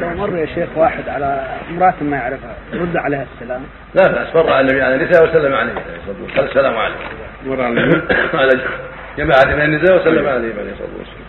لو مر يا شيخ واحد على امرأة ما يعرفها يرد عليها السلام؟ لا بأس مر على النبي على النساء وسلم عليه عليه الصلاة والسلام قال السلام عليكم. مر على على جماعة من النساء وسلم عليهم عليه الصلاة والسلام.